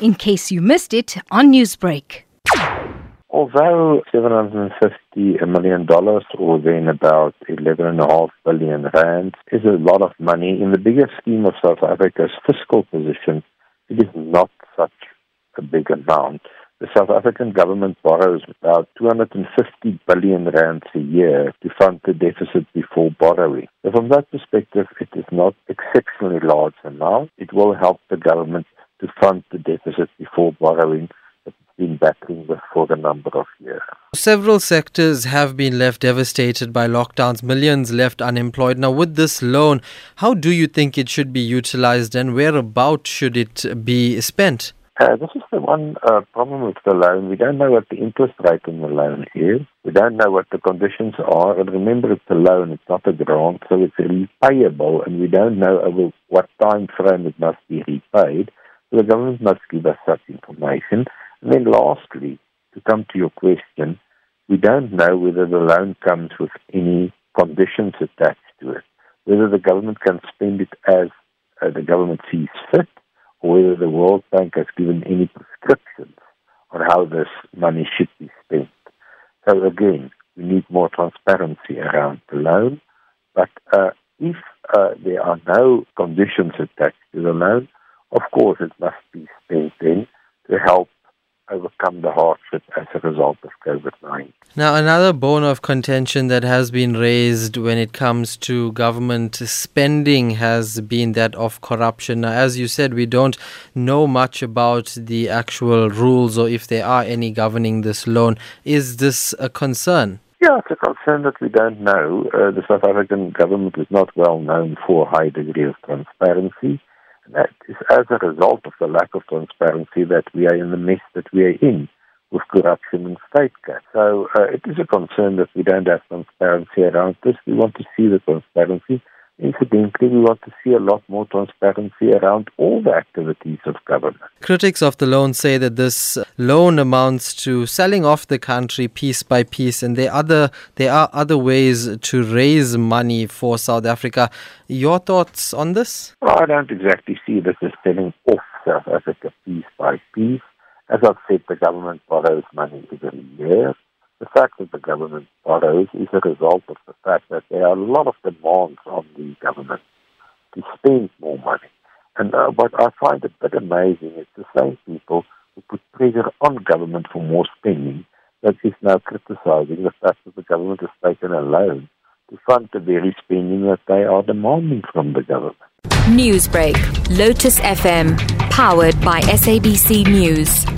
in case you missed it on Newsbreak. Although $750 million or then about 11.5 billion rand is a lot of money, in the bigger scheme of South Africa's fiscal position, it is not such a big amount. The South African government borrows about 250 billion rands a year to fund the deficit before borrowing. So from that perspective, it is not exceptionally large amount. It will help the government to fund the deficit before borrowing that it's been battling with for a number of years. Several sectors have been left devastated by lockdowns, millions left unemployed. Now, with this loan, how do you think it should be utilized and whereabout should it be spent? Uh, this is the one uh, problem with the loan. We don't know what the interest rate on the loan is. We don't know what the conditions are. And remember, it's a loan, it's not a grant, so it's repayable, and we don't know over what time frame it must be repaid. The government must give us such information. And then lastly, to come to your question, we don't know whether the loan comes with any conditions attached to it, whether the government can spend it as uh, the government sees fit, or whether the World Bank has given any prescriptions on how this money should be spent. So again, we need more transparency around the loan. But uh, if uh, there are no conditions attached to the loan, of course it must be spent then to help overcome the hardship as a result of COVID 19. Now, another bone of contention that has been raised when it comes to government spending has been that of corruption. Now, as you said, we don't know much about the actual rules or if there are any governing this loan. Is this a concern? Yeah, it's a concern that we don't know. Uh, the South African government is not well known for a high degree of transparency. That is as a result of the lack of transparency that we are in the mess that we are in with corruption and state capture. So uh, it is a concern that we don't have transparency around this. We want to see the transparency. Incidentally, we want to see a lot more transparency around all the activities of government. Critics of the loan say that this loan amounts to selling off the country piece by piece, and there are other there are other ways to raise money for South Africa. Your thoughts on this? Well, I don't exactly see this as selling off South Africa piece by piece. As I've said, the government borrows money every year. The fact that the government borrows is a result of the fact that there are a lot of demands on the government to spend more money. And uh, what I find a bit amazing is the same people who put pressure on government for more spending that is now criticizing the fact that the government has taken a loan to fund the very spending that they are demanding from the government. Newsbreak, Lotus FM, powered by SABC News.